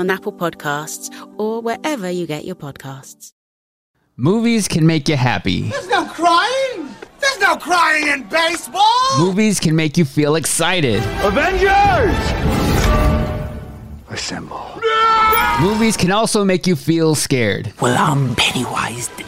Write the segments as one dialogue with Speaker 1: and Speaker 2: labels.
Speaker 1: on Apple Podcasts, or wherever you get your podcasts.
Speaker 2: Movies can make you happy.
Speaker 3: There's no crying! There's no crying in baseball!
Speaker 2: Movies can make you feel excited.
Speaker 3: Avengers! Assemble.
Speaker 2: Movies can also make you feel scared.
Speaker 3: Well, I'm Pennywise the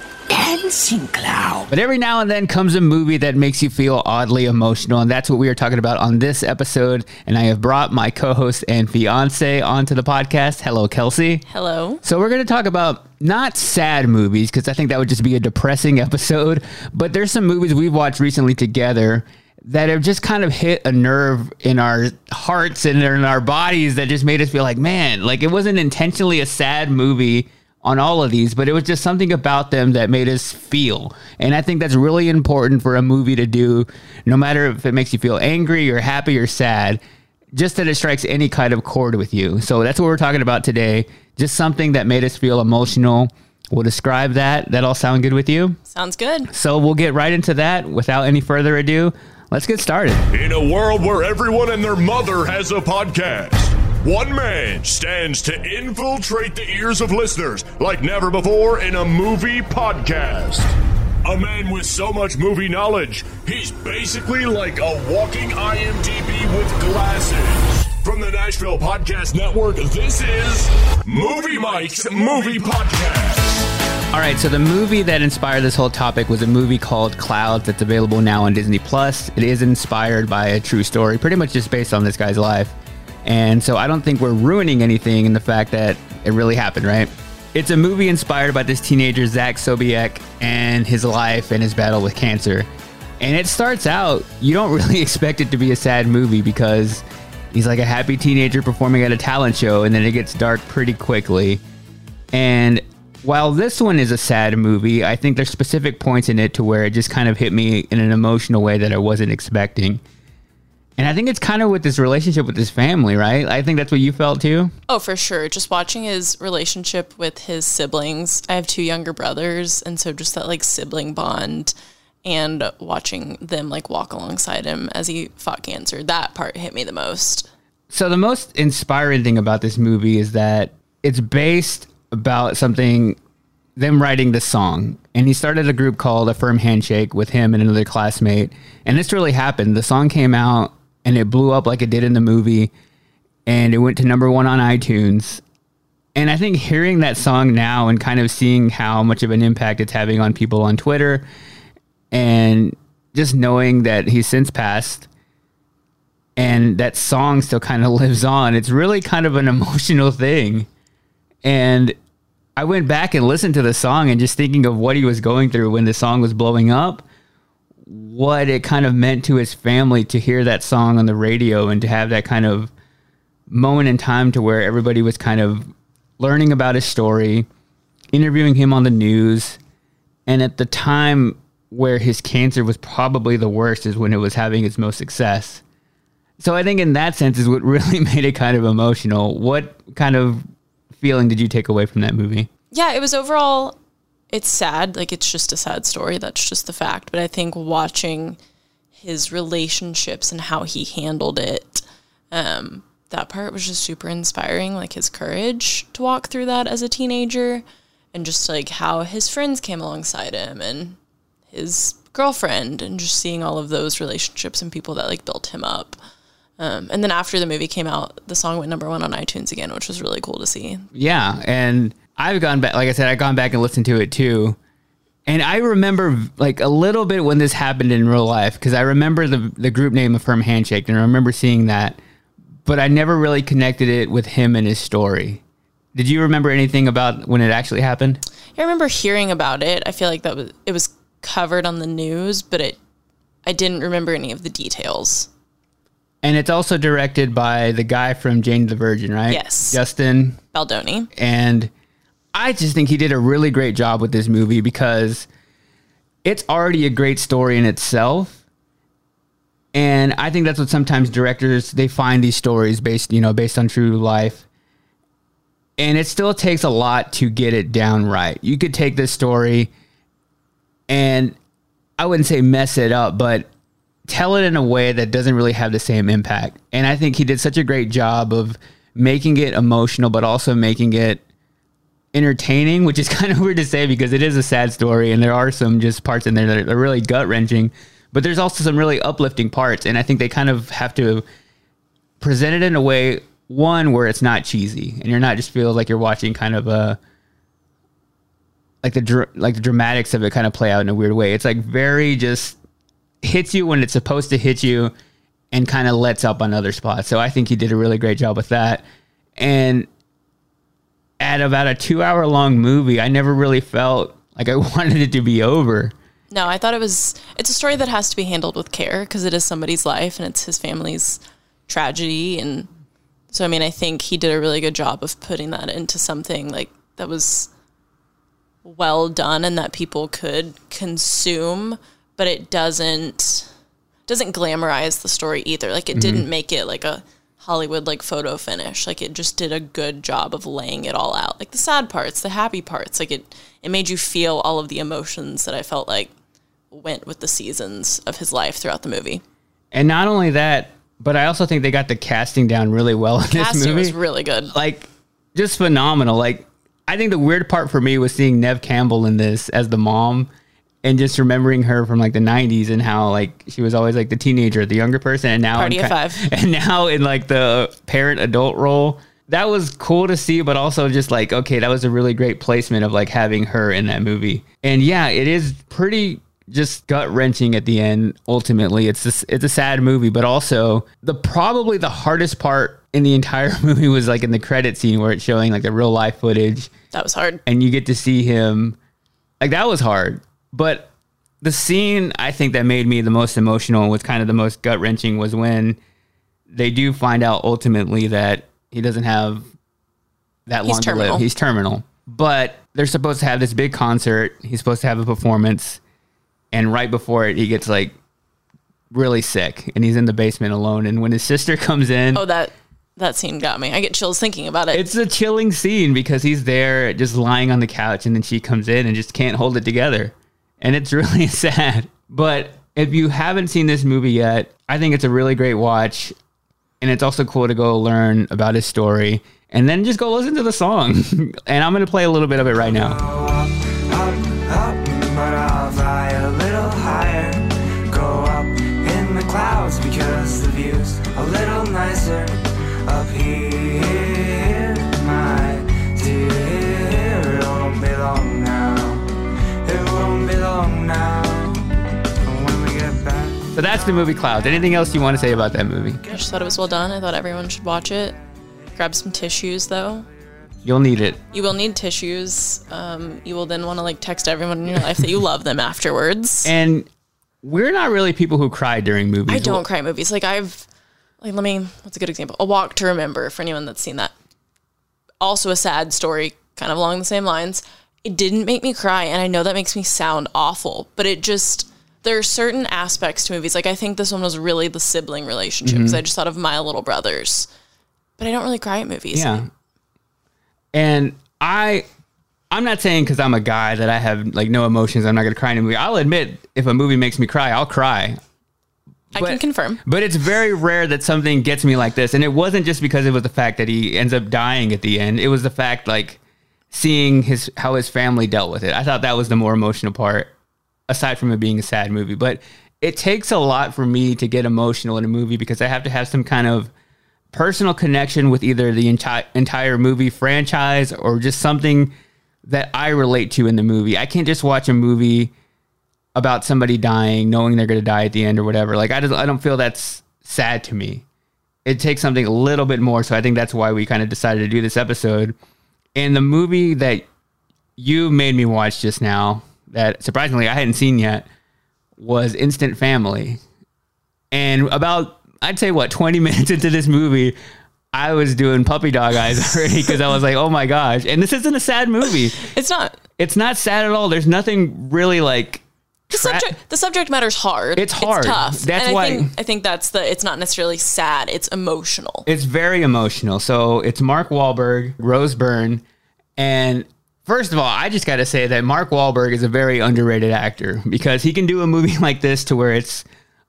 Speaker 3: Dancing Clown.
Speaker 2: But every now and then comes a movie that makes you feel oddly emotional, and that's what we are talking about on this episode. And I have brought my co host and fiance onto the podcast. Hello, Kelsey.
Speaker 4: Hello.
Speaker 2: So, we're going to talk about not sad movies, because I think that would just be a depressing episode, but there's some movies we've watched recently together that have just kind of hit a nerve in our hearts and in our bodies that just made us feel like, man, like it wasn't intentionally a sad movie on all of these, but it was just something about them that made us feel. And I think that's really important for a movie to do, no matter if it makes you feel angry or happy or sad, just that it strikes any kind of chord with you. So that's what we're talking about today. Just something that made us feel emotional. We'll describe that. That all sound good with you?
Speaker 4: Sounds good.
Speaker 2: So we'll get right into that without any further ado. Let's get started.
Speaker 5: In a world where everyone and their mother has a podcast, one man stands to infiltrate the ears of listeners like never before in a movie podcast. A man with so much movie knowledge, he's basically like a walking IMDb with glasses. From the Nashville Podcast Network, this is Movie Mike's Movie Podcast.
Speaker 2: All right, so the movie that inspired this whole topic was a movie called Clouds that's available now on Disney Plus. It is inspired by a true story, pretty much just based on this guy's life. And so I don't think we're ruining anything in the fact that it really happened, right? It's a movie inspired by this teenager, Zach Sobiech, and his life and his battle with cancer. And it starts out, you don't really expect it to be a sad movie because he's like a happy teenager performing at a talent show, and then it gets dark pretty quickly. And while this one is a sad movie, I think there's specific points in it to where it just kind of hit me in an emotional way that I wasn't expecting. And I think it's kind of with this relationship with his family, right? I think that's what you felt too.
Speaker 4: Oh, for sure. Just watching his relationship with his siblings. I have two younger brothers, and so just that like sibling bond and watching them like walk alongside him as he fought cancer. That part hit me the most.
Speaker 2: So the most inspiring thing about this movie is that it's based about something them writing this song. And he started a group called A Firm Handshake with him and another classmate. And this really happened. The song came out and it blew up like it did in the movie and it went to number 1 on iTunes. And I think hearing that song now and kind of seeing how much of an impact it's having on people on Twitter and just knowing that he's since passed and that song still kind of lives on, it's really kind of an emotional thing. And I went back and listened to the song and just thinking of what he was going through when the song was blowing up, what it kind of meant to his family to hear that song on the radio and to have that kind of moment in time to where everybody was kind of learning about his story, interviewing him on the news. And at the time where his cancer was probably the worst is when it was having its most success. So I think in that sense is what really made it kind of emotional. What kind of feeling did you take away from that movie?
Speaker 4: yeah, it was overall it's sad. Like it's just a sad story. That's just the fact. But I think watching his relationships and how he handled it, um, that part was just super inspiring. Like his courage to walk through that as a teenager, and just like how his friends came alongside him and his girlfriend, and just seeing all of those relationships and people that like built him up. Um, and then after the movie came out, the song went number one on iTunes again, which was really cool to see.
Speaker 2: Yeah, and I've gone back. Like I said, I've gone back and listened to it too. And I remember like a little bit when this happened in real life because I remember the the group name of Firm Handshake and I remember seeing that, but I never really connected it with him and his story. Did you remember anything about when it actually happened?
Speaker 4: I remember hearing about it. I feel like that was it was covered on the news, but it I didn't remember any of the details.
Speaker 2: And it's also directed by the guy from Jane the Virgin, right?
Speaker 4: Yes.
Speaker 2: Justin
Speaker 4: Baldoni.
Speaker 2: and I just think he did a really great job with this movie because it's already a great story in itself. And I think that's what sometimes directors they find these stories based, you know, based on true life. And it still takes a lot to get it down right. You could take this story and I wouldn't say mess it up, but tell it in a way that doesn't really have the same impact. And I think he did such a great job of making it emotional, but also making it entertaining, which is kind of weird to say because it is a sad story and there are some just parts in there that are really gut wrenching, but there's also some really uplifting parts. And I think they kind of have to present it in a way, one, where it's not cheesy and you're not just feel like you're watching kind of a, like the dr- like the dramatics of it kind of play out in a weird way. It's like very just hits you when it's supposed to hit you and kind of lets up on other spots. So I think he did a really great job with that. And at about a two hour long movie, I never really felt like I wanted it to be over.
Speaker 4: No, I thought it was it's a story that has to be handled with care because it is somebody's life and it's his family's tragedy and so I mean I think he did a really good job of putting that into something like that was well done and that people could consume, but it doesn't doesn't glamorize the story either. Like it mm-hmm. didn't make it like a Hollywood like photo finish. Like it just did a good job of laying it all out. Like the sad parts, the happy parts. Like it it made you feel all of the emotions that I felt like went with the seasons of his life throughout the movie.
Speaker 2: And not only that, but I also think they got the casting down really well in this
Speaker 4: Casting
Speaker 2: movie.
Speaker 4: was really good.
Speaker 2: like just phenomenal. Like I think the weird part for me was seeing Neve Campbell in this as the mom and just remembering her from like the 90s and how like she was always like the teenager, the younger person and now
Speaker 4: Party
Speaker 2: in
Speaker 4: of five.
Speaker 2: and now in like the parent adult role. That was cool to see, but also just like okay, that was a really great placement of like having her in that movie. And yeah, it is pretty just gut wrenching at the end. Ultimately, it's this, it's a sad movie, but also the probably the hardest part in the entire movie was like in the credit scene where it's showing like the real life footage
Speaker 4: That was hard.
Speaker 2: and you get to see him like that was hard but the scene i think that made me the most emotional and was kind of the most gut wrenching was when they do find out ultimately that he doesn't have that
Speaker 4: He's
Speaker 2: long to live. he's terminal. But they're supposed to have this big concert. He's supposed to have a performance. And right before it he gets like really sick. And he's in the basement alone. And when his sister comes in
Speaker 4: Oh, that that scene got me. I get chills thinking about it.
Speaker 2: it's a chilling scene because he's there just lying on the couch. And then she comes in and just can't hold it together. And it's really sad. But if you haven't seen this movie yet, I think it's a really great watch. And it's also cool to go learn about his story and then just go listen to the song. and I'm going to play a little bit of it right now. So that's the movie Clouds. Anything else you want to say about that movie?
Speaker 4: I just thought it was well done. I thought everyone should watch it. Grab some tissues though.
Speaker 2: You'll need it.
Speaker 4: You will need tissues. Um, you will then want to like text everyone in your life that you love them afterwards.
Speaker 2: And we're not really people who cry during movies.
Speaker 4: I don't cry at movies. Like I've like let me what's a good example? A Walk to Remember for anyone that's seen that. Also a sad story, kind of along the same lines. It didn't make me cry, and I know that makes me sound awful, but it just there are certain aspects to movies. Like I think this one was really the sibling relationship because mm-hmm. I just thought of my little brothers. But I don't really cry at movies.
Speaker 2: Yeah. And I I'm not saying because I'm a guy that I have like no emotions. I'm not going to cry in a movie. I'll admit if a movie makes me cry, I'll cry.
Speaker 4: I can confirm.
Speaker 2: But it's very rare that something gets me like this. And it wasn't just because it was the fact that he ends up dying at the end. It was the fact like seeing his how his family dealt with it. I thought that was the more emotional part, aside from it being a sad movie. But it takes a lot for me to get emotional in a movie because I have to have some kind of personal connection with either the entire entire movie franchise or just something that I relate to in the movie. I can't just watch a movie about somebody dying, knowing they're going to die at the end or whatever. Like I just I don't feel that's sad to me. It takes something a little bit more. So I think that's why we kind of decided to do this episode. And the movie that you made me watch just now, that surprisingly I hadn't seen yet, was Instant Family. And about I'd say what 20 minutes into this movie, I was doing puppy dog eyes already because I was like, oh my gosh. And this isn't a sad movie.
Speaker 4: It's not.
Speaker 2: It's not sad at all. There's nothing really like
Speaker 4: The
Speaker 2: Tra-
Speaker 4: subject the subject matter's hard.
Speaker 2: It's hard.
Speaker 4: tough.
Speaker 2: That's
Speaker 4: and
Speaker 2: why-
Speaker 4: I think, I think that's the it's not necessarily sad, it's emotional.
Speaker 2: It's very emotional. So it's Mark Wahlberg, Rose Byrne, and first of all, I just got to say that Mark Wahlberg is a very underrated actor because he can do a movie like this to where it's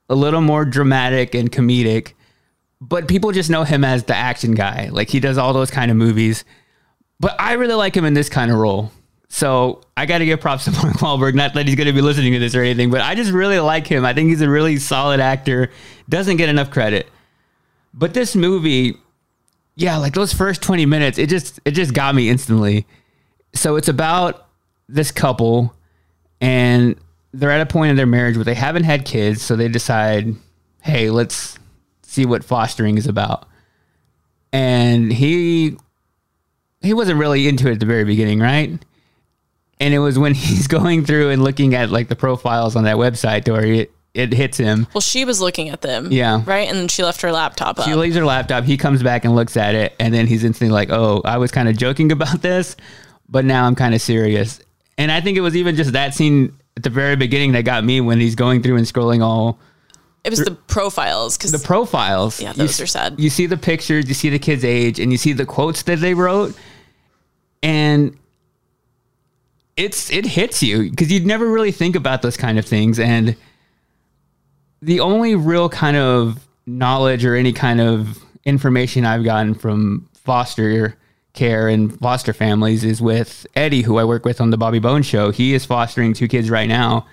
Speaker 2: a little more dramatic and comedic, but people just know him as the action guy. Like he does all those kind of movies. But I really like him in this kind of role. So I got to give props to Mark Wahlberg. Not that he's going to be listening to this or anything, but I just really like him. I think he's a really solid actor. Doesn't get enough credit. But this movie, yeah, like those first 20 minutes, it just it just got me instantly. So it's about this couple and they're at a point in their marriage where they haven't had kids, so they decide, "Hey, let's see what fostering is about." And he he wasn't really into it at the very beginning, right? And it was when he's going through and looking at like the profiles on that website where it, it hits him.
Speaker 4: Well, she was looking at them.
Speaker 2: Yeah.
Speaker 4: Right? And then she left her laptop up.
Speaker 2: She leaves her laptop. He comes back and looks at it, and then he's instantly like, "Oh, I was kind of joking about this, but now I'm kind of serious." And I think it was even just that scene at the very beginning that got me when he's going through and scrolling all
Speaker 4: it was the profiles because
Speaker 2: the profiles.
Speaker 4: Yeah,
Speaker 2: You
Speaker 4: those
Speaker 2: s-
Speaker 4: are sad.
Speaker 2: You see the pictures, you see the kid's age, and you see the quotes that they wrote, and it's it hits you because you'd never really think about those kind of things. And the only real kind of knowledge or any kind of information I've gotten from foster care and foster families is with Eddie, who I work with on the Bobby Bones show. He is fostering two kids right now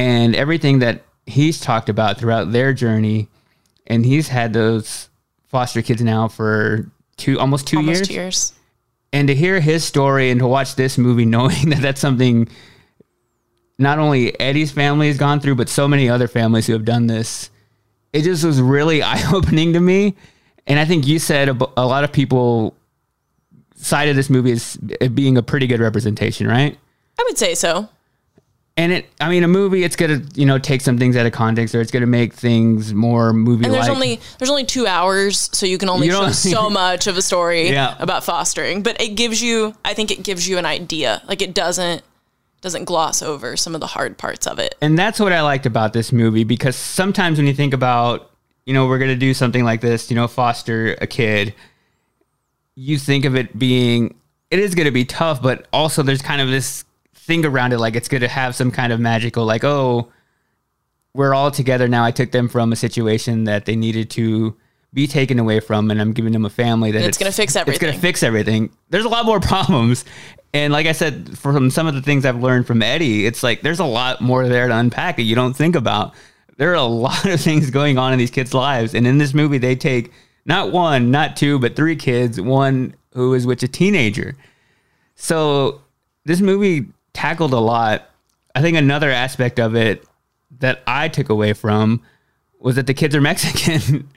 Speaker 2: and everything that he's talked about throughout their journey and he's had those foster kids now for two almost two
Speaker 4: almost
Speaker 2: years
Speaker 4: two years.
Speaker 2: and to hear his story and to watch this movie knowing that that's something not only Eddie's family has gone through but so many other families who have done this it just was really eye-opening to me and I think you said a, a lot of people cited this movie is it being a pretty good representation right
Speaker 4: I would say so.
Speaker 2: and it i mean a movie it's gonna you know take some things out of context or it's gonna make things more movie
Speaker 4: And there's only there's only two hours, so you can only
Speaker 2: You
Speaker 4: show so much of a story
Speaker 2: Yeah.
Speaker 4: about fostering. But it gives you, I think it gives you an idea. Like it doesn't doesn't gloss over some of the hard parts of it.
Speaker 2: and that's what i liked about this movie because sometimes when you think about you know we're gonna do something like this you know foster a kid you think of it being it is gonna be tough but also there's kind of this thing around it like it's gonna have some kind of magical like oh we're all together now. I took them from a situation that they needed to be taken away from, and I'm giving them a family that
Speaker 4: And it's gonna fix everything.
Speaker 2: It's going to fix everything. There's a lot more problems, and like I said, from some of the things I've learned from Eddie, it's like there's a lot more there to unpack that you don't think about. There are a lot of things going on in these kids' lives, and in this movie, they take not one, not two, but three kids. One who is with a teenager. So this movie tackled a lot. I think another aspect of it that I took away from was that the kids are Mexican.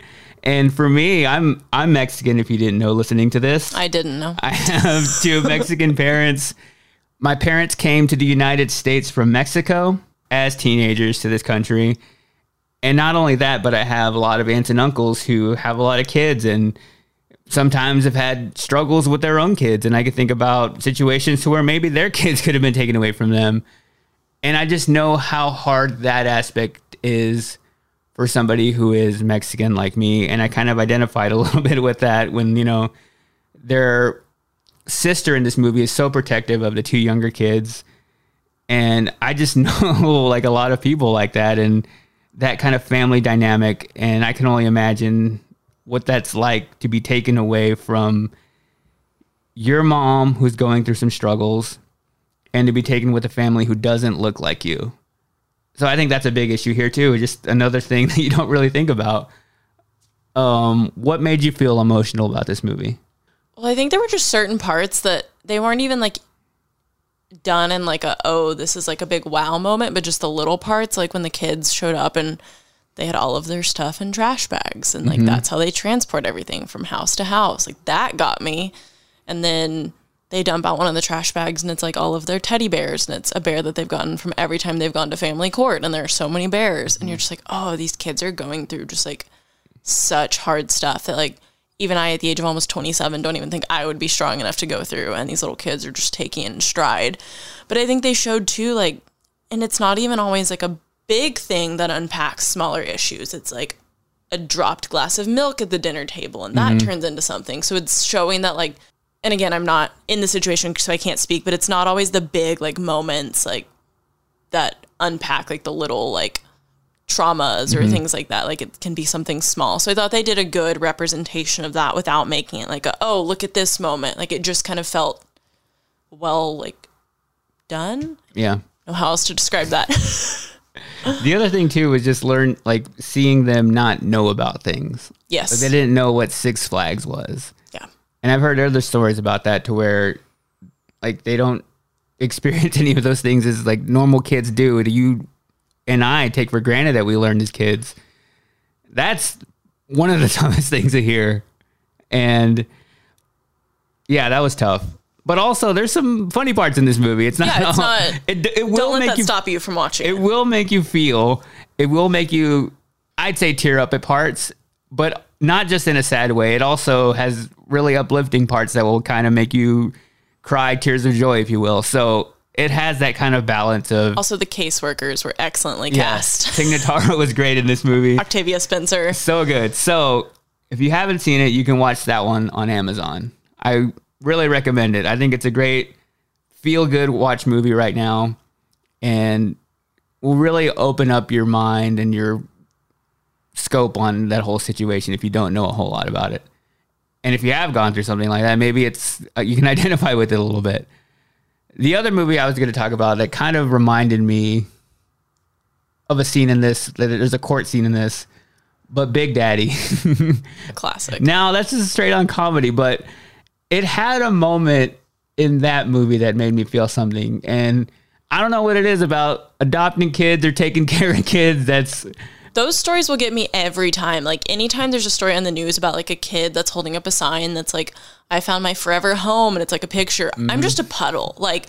Speaker 2: and for me, I'm I'm Mexican if you didn't know listening to this.
Speaker 4: I didn't know.
Speaker 2: I have two Mexican parents. My parents came to the United States from Mexico as teenagers to this country. And not only that, but I have a lot of aunts and uncles who have a lot of kids and sometimes have had struggles with their own kids. And I could think about situations to where maybe their kids could have been taken away from them. And I just know how hard that aspect is for somebody who is Mexican like me. And I kind of identified a little bit with that when, you know, they're sister in this movie is so protective of the two younger kids. And I just know like a lot of people like that and that kind of family dynamic. And I can only imagine what that's like to be taken away from your mom who's going through some struggles and to be taken with a family who doesn't look like you. So I think that's a big issue here too. Just another thing that you don't really think about. Um, what made you feel emotional about this movie?
Speaker 4: Well, I think there were just certain parts that they weren't even like done in like a oh this is like a big wow moment, but just the little parts like when the kids showed up and they had all of their stuff in trash bags and like mm-hmm. that's how they transport everything from house to house. Like that got me. And then they dump out one of the trash bags and it's like all of their teddy bears and it's a bear that they've gotten from every time they've gone to family court and there are so many bears and you're mm-hmm. just like, "Oh, these kids are going through just like such hard stuff that like even I at the age of almost 27 don't even think I would be strong enough to go through and these little kids are just taking it in stride. But I think they showed too like and it's not even always like a big thing that unpacks smaller issues. It's like a dropped glass of milk at the dinner table and that mm-hmm. turns into something. So it's showing that like and again, I'm not in the situation so I can't speak, but it's not always the big like moments like that unpack like the little like traumas or mm-hmm. things like that. Like it can be something small. So I thought they did a good representation of that without making it like a, oh, look at this moment. Like it just kind of felt well like done.
Speaker 2: Yeah.
Speaker 4: know how else to describe that.
Speaker 2: The other thing too was just learn like seeing them not know about things.
Speaker 4: yes.
Speaker 2: Like they didn't know what Six Flags was.
Speaker 4: yeah.
Speaker 2: And I've heard other stories about that to where like they don't experience any of those things as like normal kids do. Do you and I take for granted that we learned as kids. That's one of the toughest things to hear. And yeah, that was tough. But also there's some funny parts in this movie. It's not
Speaker 4: Yeah, it's not-
Speaker 2: it, it will
Speaker 4: Don't let
Speaker 2: make
Speaker 4: that
Speaker 2: you
Speaker 4: stop you from watching.
Speaker 2: it will make you feel it will make you i'd say tear up at parts but not just in a sad way it also has really uplifting parts that will kind of make you cry tears of joy if you will so it has that kind of balance of
Speaker 4: also, the caseworkers were excellently
Speaker 2: yes
Speaker 4: cast.
Speaker 2: Tig Notaro was great in this movie
Speaker 4: Octavia Spencer.
Speaker 2: so good so if you haven't seen it you can watch that one on amazon i really recommend it i think it's a great feel good watch movie right now and will really open up your mind and your scope on that whole situation if you don't know a whole lot about it. And if you have gone through something like that, maybe it's uh, you can identify with it a little bit. The other movie I was going to talk about that kind of reminded me of a scene in this. That there's a court scene in this, but Big Daddy.
Speaker 4: A classic.
Speaker 2: Now that's just straight on comedy, but it had a moment in that movie that made me feel something. And I don't know what it is about adopting kids or taking care of kids. That's
Speaker 4: those stories will get me every time. Like anytime there's a story on the news about like a kid that's holding up a sign that's like, I found my forever home and it's like a picture. I'm mm-hmm. just a puddle. Like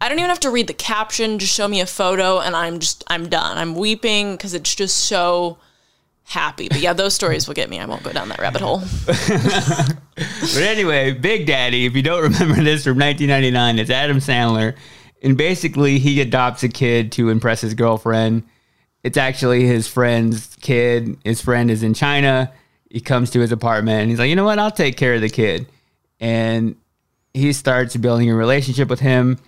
Speaker 4: I don't even have to read the caption, just show me a photo and I'm just I'm done. I'm weeping because it's just so happy. But yeah, those stories will get me. I won't go down that rabbit hole.
Speaker 2: but anyway, Big Daddy. If you don't remember this from 1999, it's Adam Sandler, and basically he adopts a kid to impress his girlfriend. It's actually his friend's kid. His friend is in China. He comes to his apartment and he's like, you know what? I'll take care of the kid. And he starts building a relationship with him.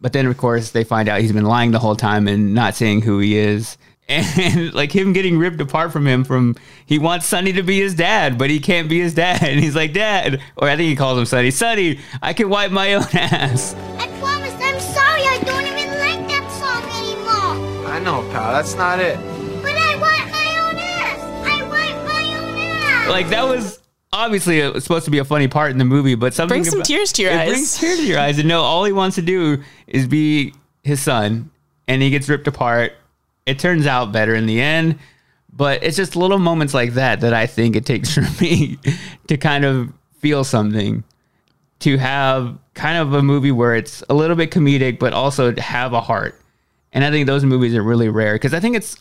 Speaker 2: But then, of course, they find out he's been lying the whole time and not saying who he is. And like him getting ripped apart from him from he wants Sonny to be his dad, but he can't be his dad. And he's like, Dad, or I think he calls him Sonny, Sonny, I can wipe my own ass.
Speaker 6: Anymore.
Speaker 3: I know, pal. That's not it.
Speaker 6: But I want my own ass. I want my own ass.
Speaker 2: Like that was obviously a, supposed to be a funny part in the movie, but something
Speaker 4: Bring some
Speaker 2: about-
Speaker 4: tears to your eyes.
Speaker 2: it
Speaker 4: eyes.
Speaker 2: brings tears to your eyes. And no, all he wants to do is be his son, and he gets ripped apart. It turns out better in the end, but it's just little moments like that that I think it takes for me to kind of feel something. To have kind of a movie where it's a little bit comedic, but also to have a heart. And I think those movies are really rare because I think it's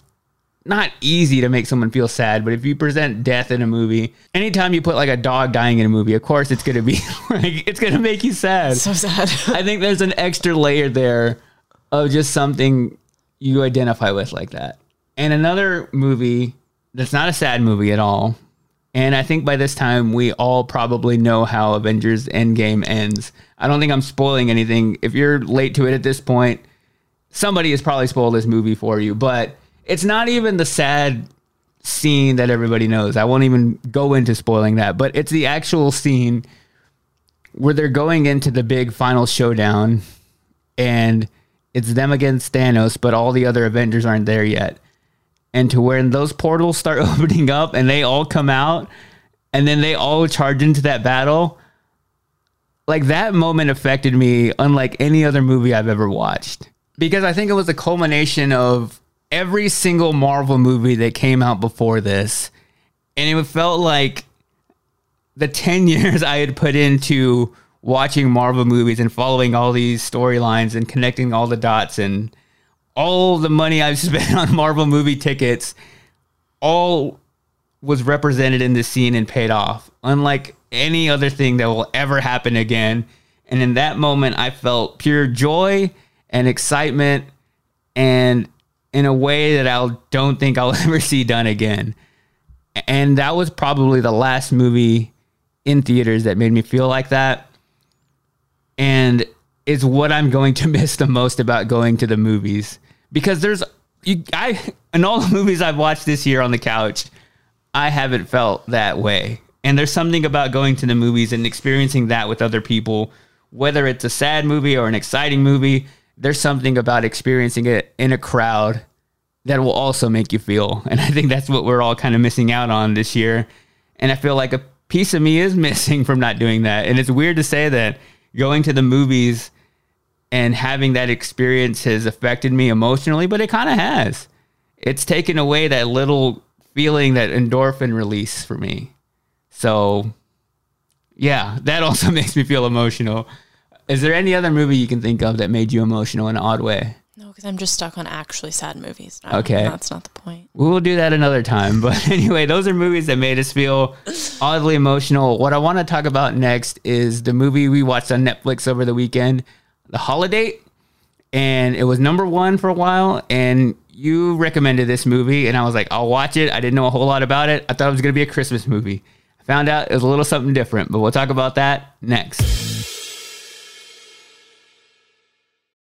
Speaker 2: not easy to make someone feel sad, but if you present death in a movie, anytime you put like a dog dying in a movie, of course it's gonna be like it's gonna make you sad.
Speaker 4: So sad.
Speaker 2: I think there's an extra layer there of just something you identify with like that. And another movie that's not a sad movie at all, And I think by this time, we all probably know how Avengers Endgame ends. I don't think I'm spoiling anything. If you're late to it at this point, somebody has probably spoiled this movie for you, but it's not even the sad scene that everybody knows. I won't even go into spoiling that, but it's the actual scene where they're going into the big final showdown and it's them against Thanos, but all the other Avengers aren't there yet. And to when those portals start opening up and they all come out and then they all charge into that battle, like that moment affected me unlike any other movie I've ever watched. Because I think it was a culmination of every single Marvel movie that came out before this. And it felt like the 10 years I had put into watching Marvel movies and following all these storylines and connecting all the dots and all the money I've spent on Marvel movie tickets all was represented in this scene and paid off, unlike any other thing that will ever happen again. And in that moment, I felt pure joy and excitement, and in a way that I don't think I'll ever see done again. And that was probably the last movie in theaters that made me feel like that. And it's what I'm going to miss the most about going to the movies because there's you I in all the movies I've watched this year on the couch, I haven't felt that way. And there's something about going to the movies and experiencing that with other people, whether it's a sad movie or an exciting movie, there's something about experiencing it in a crowd that will also make you feel. And I think that's what we're all kind of missing out on this year. And I feel like a piece of me is missing from not doing that. And it's weird to say that going to the movies and having that experience has affected me emotionally, but it kind of has. It's taken away that little feeling, that endorphin release for me. So, yeah, that also makes me feel emotional. Is there any other movie you can think of that made you emotional in an odd way?
Speaker 4: No, because I'm just stuck on actually sad movies.
Speaker 2: Okay.
Speaker 4: That's not the point.
Speaker 2: We will do that another time. But anyway, those are movies that made us feel oddly emotional. What I want to talk about next is the movie we watched on Netflix over the weekend, The Holidate. And it was number one for a while. And you recommended this movie. And I was like, I'll watch it. I didn't know a whole lot about it. I thought it was going to be a Christmas movie. I found out it was a little something different. But we'll talk about that next.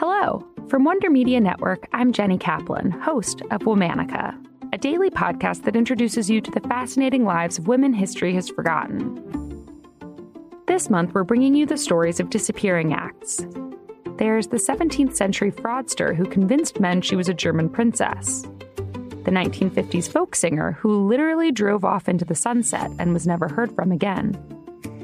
Speaker 7: Hello. From Wonder Media Network, I'm Jenny Kaplan, host of Womanica, a daily podcast that introduces you to the fascinating lives of women history has forgotten. This month, we're bringing you the stories of disappearing acts. There's the 17th century fraudster who convinced men she was a German princess, the 1950s folk singer who literally drove off into the sunset and was never heard from again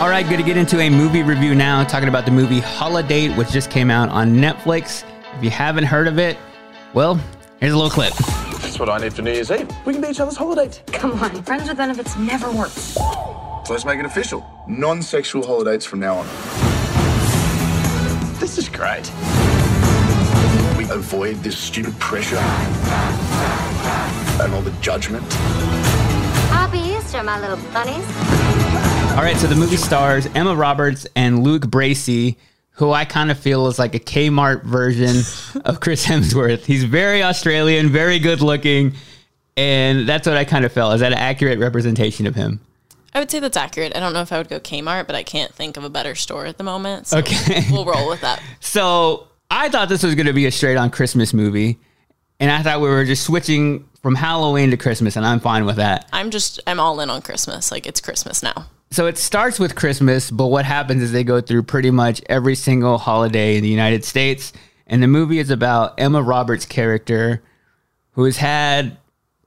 Speaker 2: All right, good to get into a movie review now, talking about the movie Holidate, which just came out on Netflix. If you haven't heard of it, well, here's a little clip.
Speaker 8: That's what I need for New Year's Eve. We can be each other's holidate.
Speaker 9: Come on, friends with benefits never works.
Speaker 8: So let's make it official. Non-sexual holidates from now on. This is great. We avoid this stupid pressure and all the judgment.
Speaker 6: Happy Easter, my little bunnies.
Speaker 2: All right, so the movie stars Emma Roberts and Luke Bracey, who I kind of feel is like a Kmart version of Chris Hemsworth. He's very Australian, very good looking, and that's what I kind of felt. Is that an accurate representation of him?
Speaker 4: I would say that's accurate. I don't know if I would go Kmart, but I can't think of a better store at the moment. So
Speaker 2: Okay.
Speaker 4: we'll roll with that.
Speaker 2: So I thought this was going to be a straight on Christmas movie, and I thought we were just switching from Halloween to Christmas, and I'm fine with that.
Speaker 4: I'm just I'm all in on Christmas. Like it's Christmas now.
Speaker 2: So it starts with Christmas, but what happens is they go through pretty much every single holiday in the United States. And the movie is about Emma Roberts' character who has had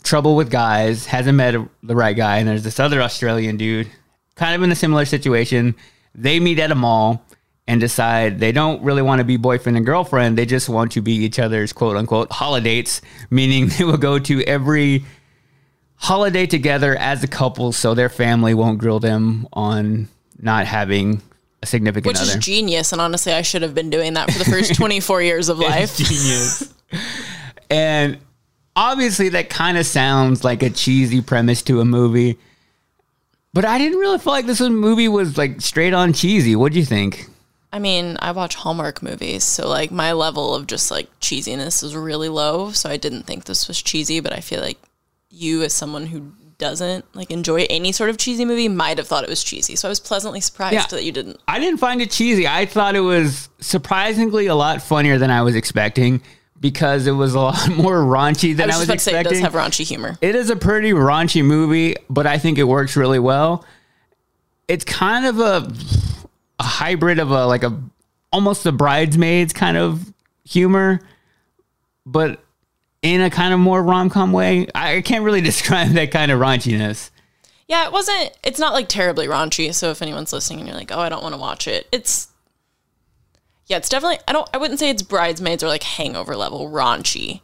Speaker 2: trouble with guys, hasn't met the right guy. And there's this other Australian dude, kind of in a similar situation. They meet at a mall and decide they don't really want to be boyfriend and girlfriend. They just want to be each other's quote unquote holidates, meaning they will go to every holiday together as a couple so their family won't grill them on not having a significant
Speaker 4: Which
Speaker 2: other.
Speaker 4: is genius. And honestly, I should have been doing that for the first 24 years of life.
Speaker 2: genius. and obviously that kind of sounds like a cheesy premise to a movie. But I didn't really feel like this movie was like straight on cheesy. What do you think?
Speaker 4: I mean, I watch Hallmark movies, so like my level of just like cheesiness is really low. So I didn't think this was cheesy, but I feel like you, as someone who doesn't like enjoy any sort of cheesy movie, might have thought it was cheesy. So I was pleasantly surprised
Speaker 2: Yeah.
Speaker 4: that you didn't.
Speaker 2: I didn't find it cheesy. I thought it was surprisingly a lot funnier than I was expecting because it was a lot more raunchy than
Speaker 4: I
Speaker 2: I
Speaker 4: was
Speaker 2: was,
Speaker 4: just to say it does have raunchy humor.
Speaker 2: It is a pretty raunchy movie, but I think it works really well. It's kind of a a hybrid of a like a almost a bridesmaids kind of humor, but in a kind of more rom com way. I can't really describe that kind of raunchiness.
Speaker 4: Yeah, it wasn't. It's not like terribly raunchy. So if anyone's listening and you're like, oh, I don't want to watch it, it's yeah, it's definitely. I don't. I wouldn't say it's bridesmaids or like Hangover level raunchy.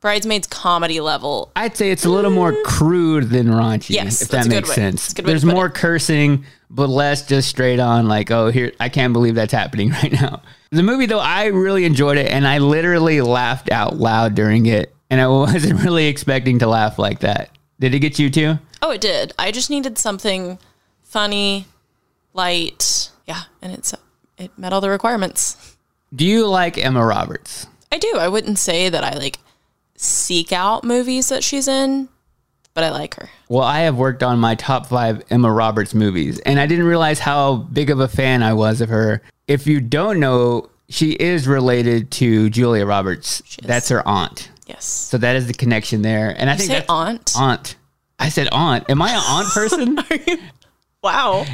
Speaker 4: Bridesmaids comedy level.
Speaker 2: I'd say it's a little more mm. crude than raunchy,
Speaker 4: Yes,
Speaker 2: if that makes sense.
Speaker 4: that's a good way to
Speaker 2: There's more cursing, but less just straight on like, oh, here, I can't believe that's happening right now. The movie, though, I really enjoyed it, and I literally laughed out loud during it, and I wasn't really expecting to laugh like that. Did it get you too?
Speaker 4: Oh, it did. I just needed something funny, light. Yeah, and it's it met all the requirements.
Speaker 2: Do you like Emma Roberts?
Speaker 4: I do. I wouldn't say that I like seek out movies that she's in, but I like her.
Speaker 2: Well, I have worked on my top five Emma Roberts movies, and I didn't realize how big of a fan I was of her. If you don't know, she is related to Julia Roberts. That's her aunt.
Speaker 4: Yes.
Speaker 2: So that is the connection there. And I
Speaker 4: You
Speaker 2: think
Speaker 4: say aunt?
Speaker 2: Aunt. I said aunt. Am I an aunt person?
Speaker 4: Wow.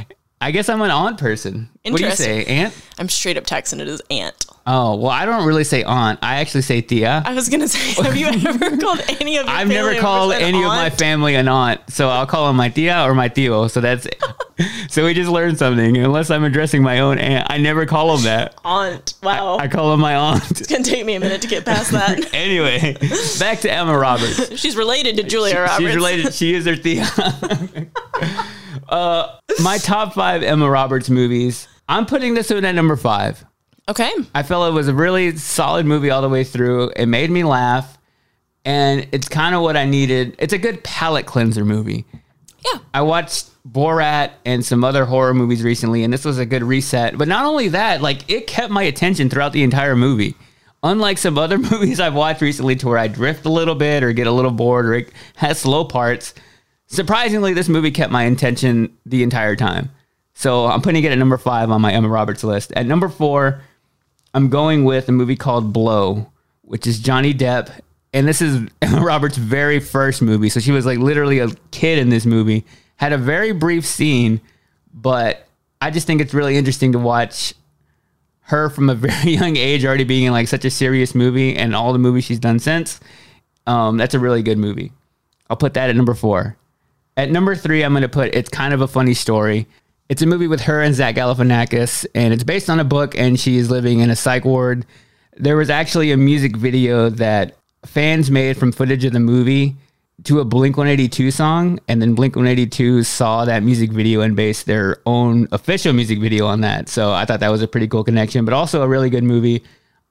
Speaker 2: I guess I'm an aunt person. What do you say, aunt?
Speaker 4: I'm straight up texting it as aunt.
Speaker 2: Oh, well, I don't really say aunt. I actually say tía.
Speaker 4: I was gonna say, have you ever called any of your
Speaker 2: I've never called any of my family an aunt, so I'll call them my tía or my tío. So that's so we just learned something. Unless I'm addressing my own aunt, I never call them that.
Speaker 4: aunt. Wow.
Speaker 2: I call them my aunt.
Speaker 4: it's gonna take me a minute to get past that.
Speaker 2: anyway, back to Emma Roberts.
Speaker 4: She's related to Julia Roberts.
Speaker 2: She's related. She is her tía. Uh, my top five Emma Roberts movies. I'm putting this one at number five.
Speaker 4: Okay.
Speaker 2: I felt it was a really solid movie all the way through. It made me laugh, and it's kind of what I needed. It's a good palate cleanser movie.
Speaker 4: Yeah.
Speaker 2: I watched Borat and some other horror movies recently, and this was a good reset. But not only that, like it kept my attention throughout the entire movie. Unlike some other movies I've watched recently, to where I drift a little bit or get a little bored or it has slow parts. Surprisingly, this movie kept my attention the entire time. So I'm putting it at number five on my Emma Roberts list. At number four, I'm going with a movie called Blow, which is Johnny Depp. And this is Emma Roberts' very first movie. So she was like literally a kid in this movie. Had a very brief scene, but I just think it's really interesting to watch her from a very young age already being in like such a serious movie and all the movies she's done since. Um, that's a really good movie. I'll put that at number four. At number three, I'm going to put It's Kind of a Funny Story. It's a movie with her and Zach Galifianakis, and it's based on a book, and she's living in a psych ward. There was actually a music video that fans made from footage of the movie to a Blink 182 song, and then Blink 182 saw that music video and based their own official music video on that. So I thought that was a pretty cool connection, but also a really good movie.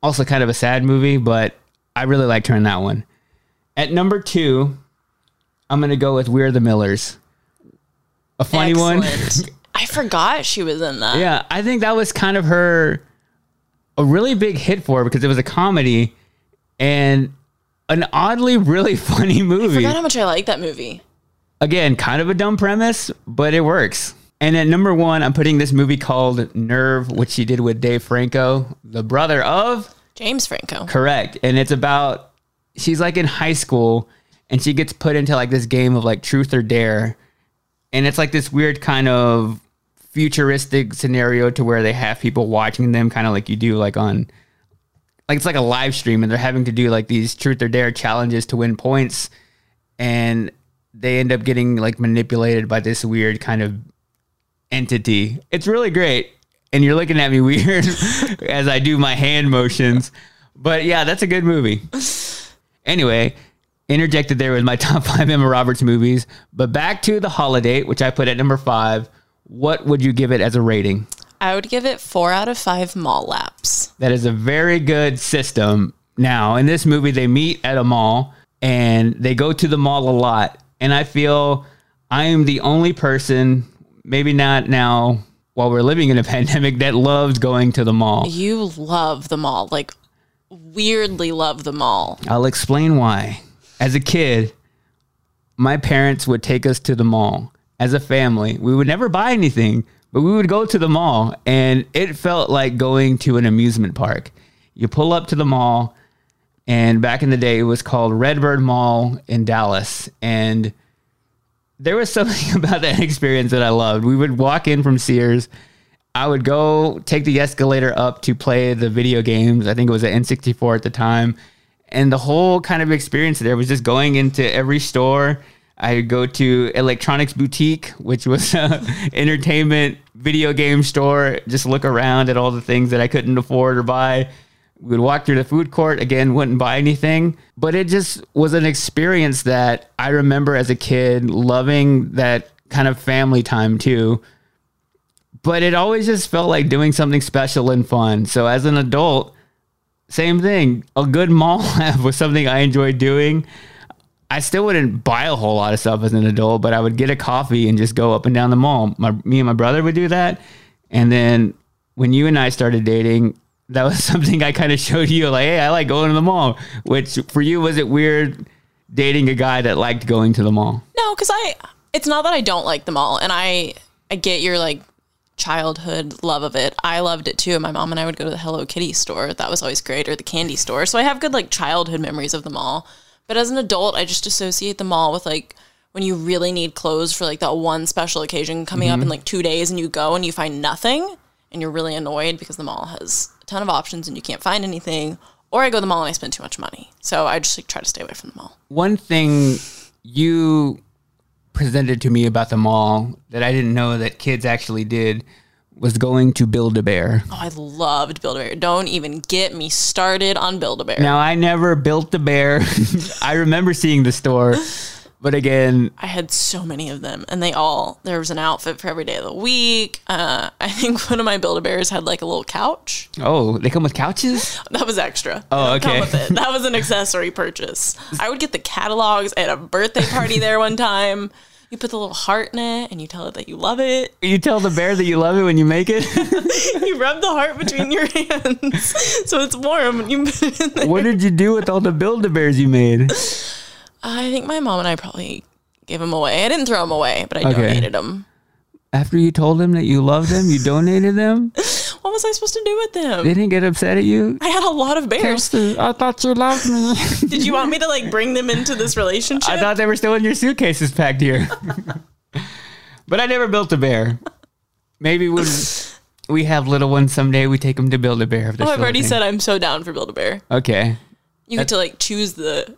Speaker 2: Also, kind of a sad movie, but I really liked her in that one. At number two, I'm going to go with We're the Millers. A funny one.
Speaker 4: I forgot she was in that.
Speaker 2: Yeah, I think that was kind of her a really big hit for her because it was a comedy and an oddly really funny movie.
Speaker 4: I forgot how much I like that movie.
Speaker 2: Again, kind of a dumb premise, but it works. And at number one, I'm putting this movie called Nerve, which she did with Dave Franco, the brother of
Speaker 4: James Franco.
Speaker 2: Correct. And it's about she's like in high school and she gets put into like this game of like truth or dare. And it's like this weird kind of futuristic scenario to where they have people watching them kind of like you do like on like it's like a live stream and they're having to do like these truth or dare challenges to win points and they end up getting like manipulated by this weird kind of entity. It's really great. And you're looking at me weird as I do my hand motions. But yeah, that's a good movie. Anyway, interjected there with my top five Emma Roberts movies. But back to The Holiday, which I put at number five. What would you give it as a rating?
Speaker 4: I would give it four out of five mall laps.
Speaker 2: That is a very good system. Now, in this movie, they meet at a mall and they go to the mall a lot. And I feel I am the only person, maybe not now while we're living in a pandemic, that loves going to the mall.
Speaker 4: You love the mall, like weirdly love the mall.
Speaker 2: I'll explain why. As a kid, my parents would take us to the mall as a family. We would never buy anything, but we would go to the mall and it felt like going to an amusement park. You pull up to the mall, and back in the day, it was called Redbird Mall in Dallas. And there was something about that experience that I loved. We would walk in from Sears. I would go take the escalator up to play the video games. I think it was an N64 at the time. And the whole kind of experience there was just going into every store. I go to Electronics Boutique, which was a entertainment video game store, just look around at all the things that I couldn't afford or buy. We would walk through the food court, again, wouldn't buy anything. But it just was an experience that I remember as a kid loving that kind of family time too but it always just felt like doing something special and fun. So as an adult, same thing. A good mall lap was something I enjoyed doing. I still wouldn't buy a whole lot of stuff as an adult, but I would get a coffee and just go up and down the mall. My, me and my brother would do that. And then when you and I started dating, that was something I kind of showed you like, hey, I like going to the mall. Which for you, was it weird dating a guy that liked going to the mall?
Speaker 4: No, because I, it's not that I don't like the mall, and I, I get your like childhood love of it. I loved it too. My mom and I would go to the Hello Kitty store. That was always great, or the candy store. So I have good like childhood memories of the mall. But as an adult, I just associate the mall with like when you really need clothes for like that one special occasion coming up
Speaker 2: Mhm.
Speaker 4: in like two days and you go and you find nothing and you're really annoyed because the mall has a ton of options and you can't find anything. Or I go to the mall and I spend too much money. So I just like try to stay away from the mall.
Speaker 2: One thing you presented to me about the mall that I didn't know that kids actually did was going to Build a Bear.
Speaker 4: Oh, I loved Build a Bear. Don't even get me started on Build a Bear.
Speaker 2: Now I never built a bear. I remember seeing the store, but again,
Speaker 4: I had so many of them, and they all there was an outfit for every day of the week. Uh, I think one of my Build a Bears had like a little couch.
Speaker 2: oh, they come with couches.
Speaker 4: That was extra.
Speaker 2: Oh,
Speaker 4: They don't come
Speaker 2: okay.
Speaker 4: That was an accessory purchase. I would get the catalogs. Had a birthday party there one time. You put the little heart in it, and you tell it that you love it.
Speaker 2: You tell the bear that you love it when you make it.
Speaker 4: you rub the heart between your hands, so it's warm. And you put it in there.
Speaker 2: what did you do with all the Build a Bears you made?
Speaker 4: I think my mom and I probably gave them away. I didn't throw them away, but I
Speaker 2: Okay.
Speaker 4: donated them.
Speaker 2: After you told them that you loved them, you donated them.
Speaker 4: What was I supposed to do with them?
Speaker 2: They didn't get upset at you.
Speaker 4: I had a lot of bears.
Speaker 2: I thought you loved me.
Speaker 4: Did you want me to like bring them into this relationship?
Speaker 2: I thought they were still in your suitcases packed here. but I never built a bear. Maybe when we have little ones someday, we take them to Build a Bear.
Speaker 4: oh, I've already
Speaker 2: thing.
Speaker 4: said I'm so down for Build a Bear.
Speaker 2: Okay.
Speaker 4: You get to like choose the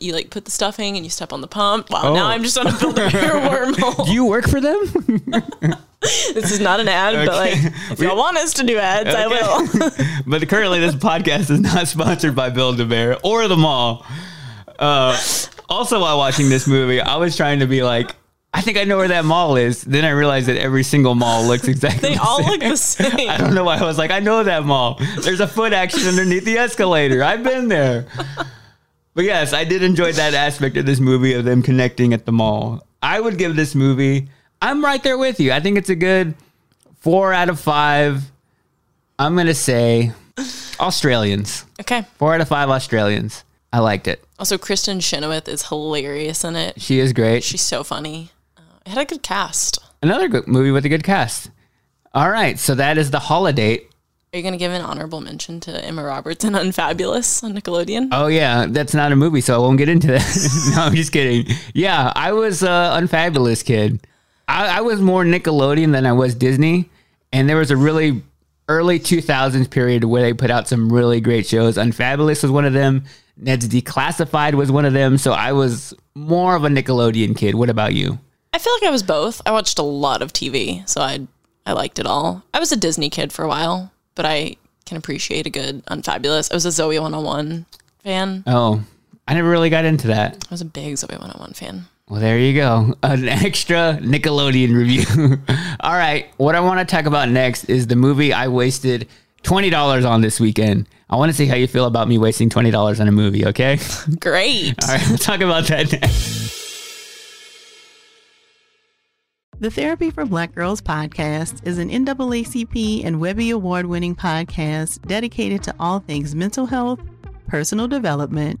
Speaker 4: you like put the stuffing and you step on the pump. Wow,
Speaker 2: Oh.
Speaker 4: now I'm just on a Build a Bear wormhole.
Speaker 2: Do you work for them?
Speaker 4: this is not an ad, but like if y'all want us to do ads, I will.
Speaker 2: but currently, this podcast is not sponsored by Build a Bear or the mall. Uh, also, while watching this movie, I was trying to be like, I think I know where that mall is. Then I realized that every single mall looks exactly.
Speaker 4: They
Speaker 2: the
Speaker 4: all
Speaker 2: same.
Speaker 4: look the same.
Speaker 2: I don't know why I was like, I know that mall. There's a Footaction underneath the escalator. I've been there. But yes, I did enjoy that aspect of this movie of them connecting at the mall. I would give this movie, I'm right there with you. I think it's a good four out of five. I'm going to say Australians.
Speaker 4: Okay.
Speaker 2: Four out of five Australians. I liked it.
Speaker 4: Also, Kristin Chenoweth is hilarious in it.
Speaker 2: She is great.
Speaker 4: She's so funny. Uh, it had a good cast.
Speaker 2: Another good movie with a good cast. All right. So that is The Holiday.
Speaker 4: Are you going to give an honorable mention to Emma Roberts and Unfabulous on Nickelodeon?
Speaker 2: Oh yeah, that's not a movie, so I won't get into that. no, I'm just kidding. Yeah, I was uh, unfabulous kid. I, I was more Nickelodeon than I was Disney, and there was a really early 2000s period where they put out some really great shows. Unfabulous was one of them. Ned's Declassified was one of them. So I was more of a Nickelodeon kid. What about you?
Speaker 4: I feel like I was both. I watched a lot of TV, so I I liked it all. I was a Disney kid for a while, but I can appreciate a good Unfabulous. I was a Zoey 101 fan.
Speaker 2: Oh, I never really got into that.
Speaker 4: I was a big Zoey 101 fan.
Speaker 2: Well, there you go. An extra Nickelodeon review. All right. What I want to talk about next is the movie I wasted $20 on this weekend. I want to see how you feel about me wasting $20 on a movie, okay?
Speaker 4: Great.
Speaker 2: All right. We'll talk about that next.
Speaker 10: The Therapy for Black Girls podcast is an NAACP and Webby Award winning podcast dedicated to all things mental health, personal development,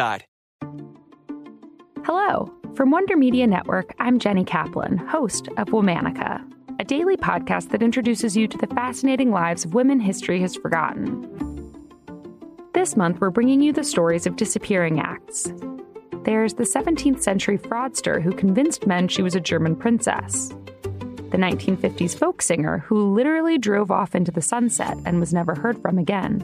Speaker 7: Hello. From Wonder Media Network, I'm Jenny Kaplan, host of Womanica, a daily podcast that introduces you to the fascinating lives of women history has forgotten. This month, we're bringing you the stories of disappearing acts. There's the 17th century fraudster who convinced men she was a German princess, the 1950s folk singer who literally drove off into the sunset and was never heard from again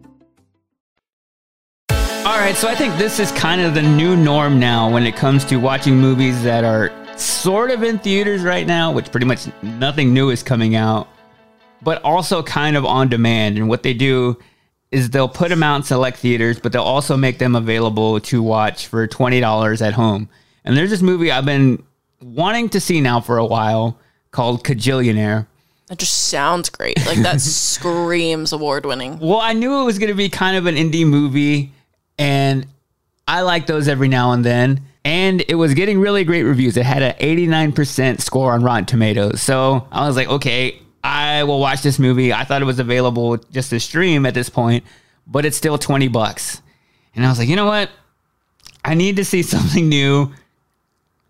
Speaker 2: All right, so I think this is kind of the new norm now when it comes to watching movies that are sort of in theaters right now, which pretty much nothing new is coming out, but also kind of on demand. And what they do is they'll put them out in select theaters, but they'll also make them available to watch for $20 at home. And there's this movie I've been wanting to see now for a while called Kajillionaire.
Speaker 4: That just sounds great. Like that screams award winning.
Speaker 2: Well, I knew it was going to be kind of an indie movie, and I like those every now and then. And it was getting really great reviews. It had an 89% score on Rotten Tomatoes. So I was like, okay, I will watch this movie. I thought it was available just to stream at this point, but it's still 20 bucks. And I was like, you know what? I need to see something new.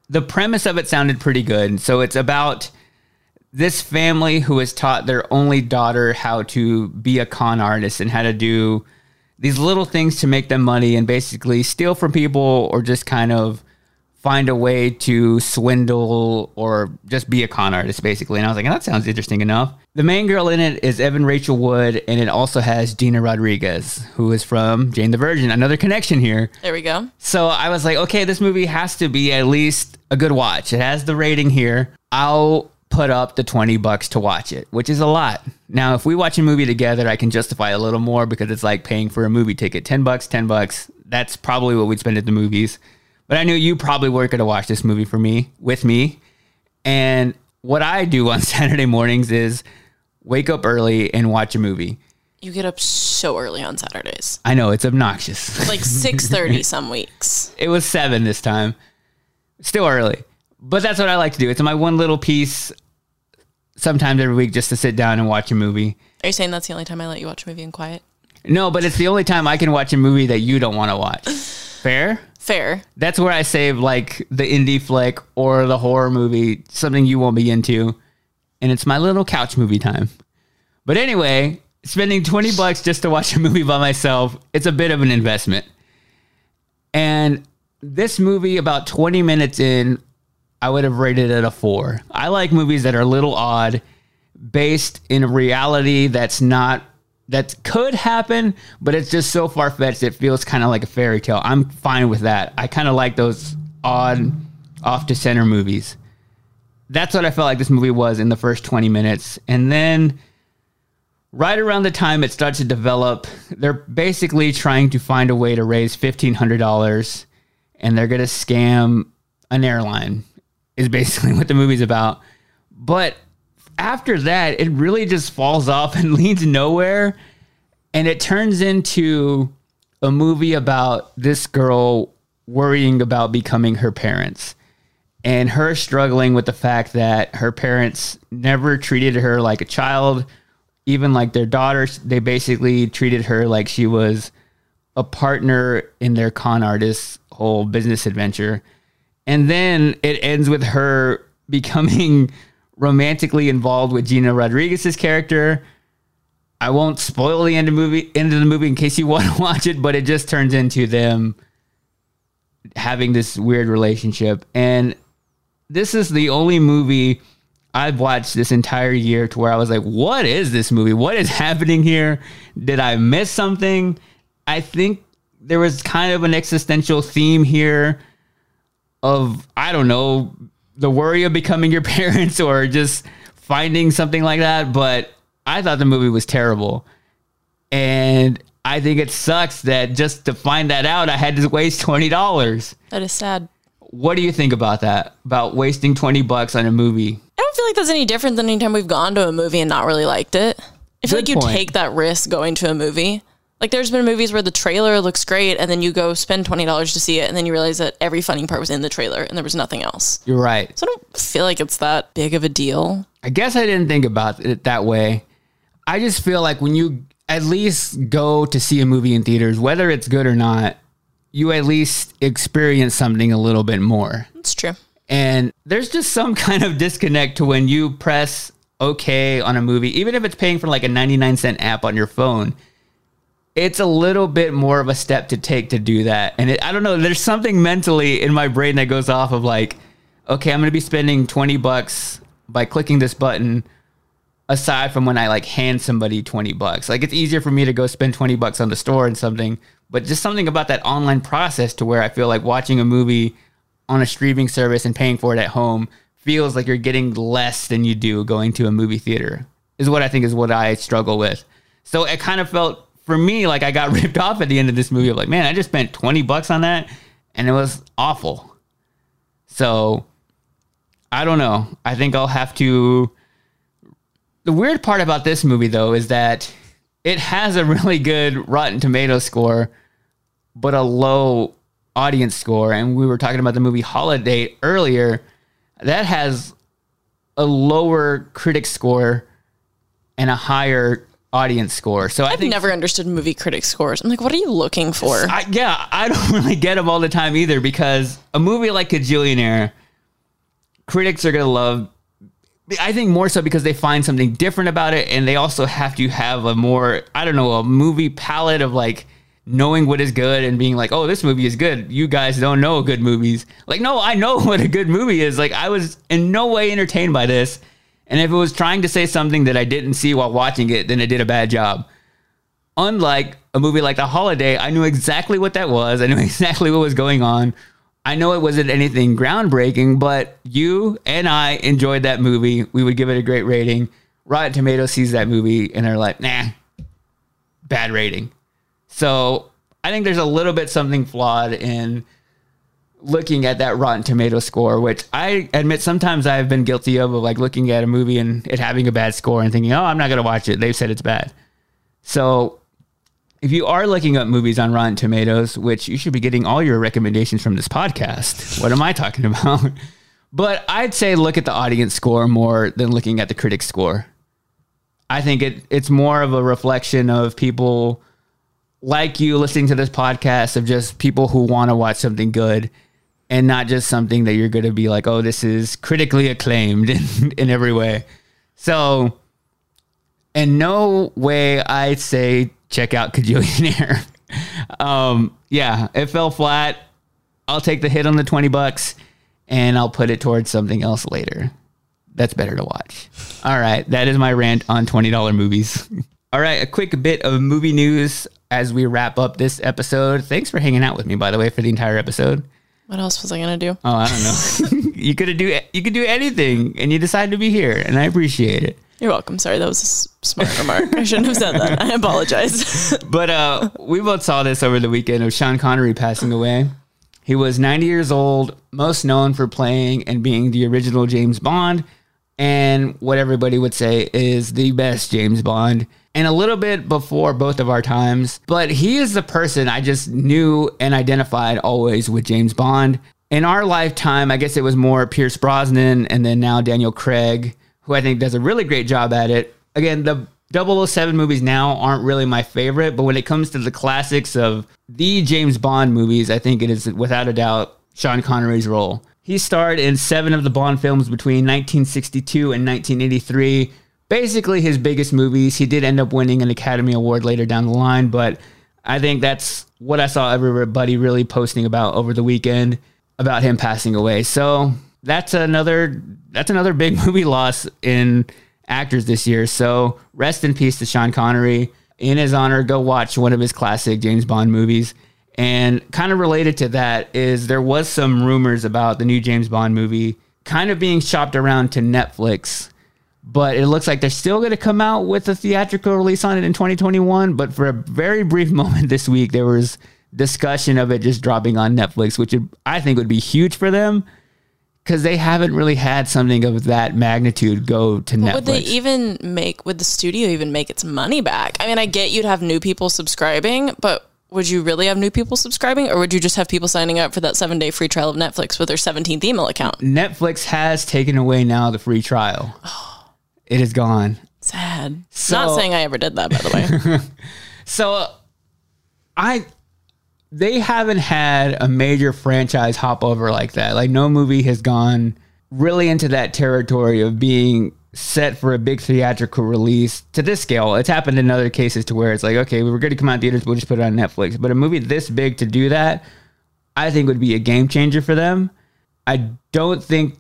Speaker 2: The premise of it sounded pretty good. So it's about this family who has taught their only daughter how to be a con artist and how to do these little things to make them money and basically steal from people or just kind of find a way to swindle or just be a con artist basically and i was like oh, that sounds interesting enough the main girl in it is evan rachel wood and it also has gina rodriguez who is from jane the virgin another connection here
Speaker 4: There we go.
Speaker 2: so I was like, okay, this movie has to be at least a good watch. It has the rating here. I'll put up the 20 bucks to watch it, which is a lot. Now, if we watch a movie together, I can justify a little more because it's like paying for a movie ticket. 10 bucks, 10 bucks. That's probably what we'd spend at the movies. But I knew you probably weren't going to watch this movie for me, with me. And what I do on Saturday mornings is wake up early and watch a movie.
Speaker 4: You get up so early on Saturdays.
Speaker 2: I know it's obnoxious.
Speaker 4: Like 6:30 some weeks.
Speaker 2: It was seven this time. Still early. But that's what I like to do. It's my one little piece sometimes every week just to sit down and watch a movie.
Speaker 4: Are you saying that's the only time I let you watch a movie in quiet?
Speaker 2: No, but it's the only time I can watch a movie that you don't want to watch. Fair?
Speaker 4: Fair.
Speaker 2: That's where I save like the indie flick or the horror movie, something you won't be into. And it's my little couch movie time. But anyway, spending 20 bucks just to watch a movie by myself, it's a bit of an investment. And this movie, about 20 minutes in, I would have rated it a four. I like movies that are a little odd, based in a reality that's not that could happen, but it's just so far fetched. It feels kind of like a fairy tale. I'm fine with that. I kind of like those odd, off to center movies. That's what I felt like this movie was in the first 20 minutes, and then right around the time it starts to develop, they're basically trying to find a way to raise $1,500 and they're going to scam an airline, is basically what the movie's about. But after that, it really just falls off and leads nowhere. And it turns into a movie about this girl worrying about becoming her parents and her struggling with the fact that her parents never treated her like a child even like their daughters, they basically treated her like she was a partner in their con artist whole business adventure. And then it ends with her becoming romantically involved with Gina Rodriguez's character. I won't spoil the end of movie end of the movie in case you want to watch it, but it just turns into them having this weird relationship. And this is the only movie I've watched this entire year to where I was like, what is this movie? What is happening here? Did I miss something? I think there was kind of an existential theme here of, I don't know, the worry of becoming your parents or just finding something like that. But I thought the movie was terrible. And I think it sucks that just to find that out, I had to waste $20.
Speaker 4: That is sad.
Speaker 2: What do you think about that? About wasting 20 bucks on a movie?
Speaker 4: I don't feel like that's any different than any time we've gone to a movie and not really liked it. I feel
Speaker 2: Good
Speaker 4: like you
Speaker 2: point.
Speaker 4: take that risk going to a movie. Like there's been movies where the trailer looks great and then you go spend twenty dollars to see it and then you realize that every funny part was in the trailer and there was nothing else.
Speaker 2: You're right.
Speaker 4: So I don't feel like it's that big of a deal.
Speaker 2: I guess I didn't think about it that way. I just feel like when you at least go to see a movie in theaters, whether it's good or not, you at least experience something a little bit more.
Speaker 4: It's true.
Speaker 2: And there's just some kind of disconnect to when you press okay on a movie, even if it's paying for like a 99 cent app on your phone. It's a little bit more of a step to take to do that. And it, I don't know, there's something mentally in my brain that goes off of like, okay, I'm going to be spending 20 bucks by clicking this button aside from when I like hand somebody 20 bucks. Like it's easier for me to go spend 20 bucks on the store and something, but just something about that online process to where I feel like watching a movie on a streaming service and paying for it at home feels like you're getting less than you do going to a movie theater. Is what I think is what I struggle with. So it kind of felt for me like I got ripped off at the end of this movie. I'm like, man, I just spent 20 bucks on that and it was awful. So I don't know. I think I'll have to the weird part about this movie though is that it has a really good Rotten Tomato score, but a low audience score. And we were talking about the movie Holiday earlier. That has a lower critic score and a higher audience score. So I
Speaker 4: I've
Speaker 2: think
Speaker 4: never understood movie critic scores. I'm like, what are you looking for?
Speaker 2: I, yeah, I don't really get them all the time either because a movie like Kajillionaire, critics are gonna love. I think more so because they find something different about it, and they also have to have a more I don't know a movie palate of like knowing what is good and being like, oh, this movie is good. You guys don't know good movies. Like, no, I know what a good movie is. Like, I was in no way entertained by this. And if it was trying to say something that I didn't see while watching it, then it did a bad job. Unlike a movie like The Holiday, I knew exactly what that was. I knew exactly what was going on. I know it wasn't anything groundbreaking, but you and I enjoyed that movie. We would give it a great rating. Rotten Tomatoes sees that movie and they're like, nah, bad rating. So I think there's a little bit something flawed in looking at that Rotten Tomato score, which I admit sometimes I've been guilty of, of like looking at a movie and it having a bad score and thinking, oh, I'm not going to watch it. They've said it's bad. So if you are looking up movies on Rotten Tomatoes, which you should be getting all your recommendations from this podcast, what am I talking about? but I'd say look at the audience score more than looking at the critic score. I think it it's more of a reflection of people like you listening to this podcast of just people who want to watch something good and not just something that you're going to be like, oh, this is critically acclaimed in, in every way. So, in no way I'd say check out Kajillionaire. um, yeah, it fell flat. I'll take the hit on the 20 bucks and I'll put it towards something else later. That's better to watch. All right, that is my rant on $20 movies. All right, a quick bit of movie news as we wrap up this episode. Thanks for hanging out with me, by the way, for the entire episode.
Speaker 4: What else was I gonna do?
Speaker 2: Oh, I don't know. you could do you could do anything, and you decided to be here, and I appreciate it.
Speaker 4: You're welcome. Sorry, that was a s- smart remark. I shouldn't have said that. I apologize.
Speaker 2: But uh, we both saw this over the weekend of Sean Connery passing away. He was 90 years old, most known for playing and being the original James Bond, and what everybody would say is the best James Bond. And a little bit before both of our times, but he is the person I just knew and identified always with James Bond. In our lifetime, I guess it was more Pierce Brosnan and then now Daniel Craig, who I think does a really great job at it. Again, the 007 movies now aren't really my favorite, but when it comes to the classics of the James Bond movies, I think it is without a doubt Sean Connery's role. He starred in seven of the Bond films between 1962 and 1983. Basically, his biggest movies. He did end up winning an Academy Award later down the line, but I think that's what I saw everybody really posting about over the weekend about him passing away. So that's another that's another big movie loss in actors this year. So rest in peace to Sean Connery. In his honor, go watch one of his classic James Bond movies. And kind of related to that is there was some rumors about the new James Bond movie kind of being shopped around to Netflix. But it looks like they're still going to come out with a theatrical release on it in 2021. But for a very brief moment this week, there was discussion of it just dropping on Netflix, which I think would be huge for them because they haven't really had something of that magnitude go to
Speaker 4: But
Speaker 2: Netflix.
Speaker 4: would they even make? Would the studio even make its money back? I mean, I get you'd have new people subscribing, but would you really have new people subscribing, or would you just have people signing up for that seven day free trial of Netflix with their 17th email account?
Speaker 2: Netflix has taken away now the free trial. Oh. It is gone.
Speaker 4: Sad.
Speaker 2: So-
Speaker 4: Not saying I ever did that, by the way.
Speaker 2: So I they haven't had a major franchise hop over like that. Like no movie has gone really into that territory of being set for a big theatrical release to this scale. It's happened in other cases to where it's like, okay, we were going to come out in theaters, we'll just put it on Netflix. But a movie this big to do that, I think would be a game changer for them. I don't think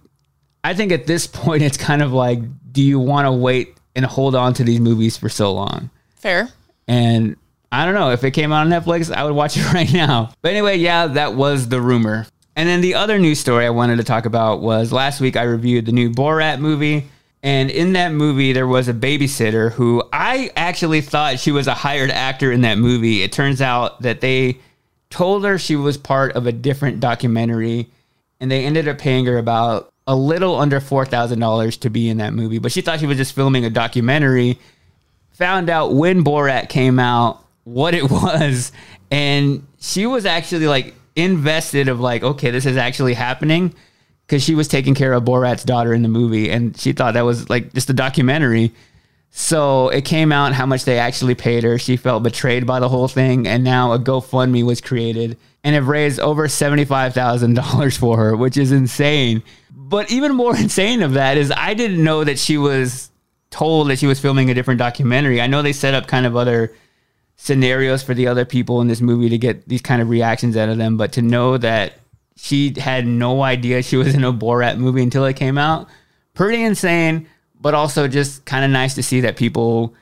Speaker 2: I think at this point it's kind of like, do you want to wait and hold on to these movies for so long?
Speaker 4: Fair.
Speaker 2: And I don't know if it came out on Netflix, I would watch it right now. But anyway, yeah, that was the rumor. And then the other news story I wanted to talk about was last week I reviewed the new Borat movie. And in that movie, there was a babysitter who I actually thought she was a hired actor in that movie. It turns out that they told her she was part of a different documentary and they ended up paying her about a little under $4,000 to be in that movie. But she thought she was just filming a documentary found out when Borat came out what it was, and she was actually like invested of like, okay, this is actually happening because she was taking care of Borat's daughter in the movie, and she thought that was like just a documentary. So it came out how much they actually paid her. She felt betrayed by the whole thing, and now a GoFundMe was created and have raised over $75,000 for her, which is insane. But even more insane of that is I didn't know that she was told that she was filming a different documentary. I know they set up kind of other scenarios for the other people in this movie to get these kind of reactions out of them, but to know that she had no idea she was in a Borat movie until it came out, pretty insane, but also just kind of nice to see that people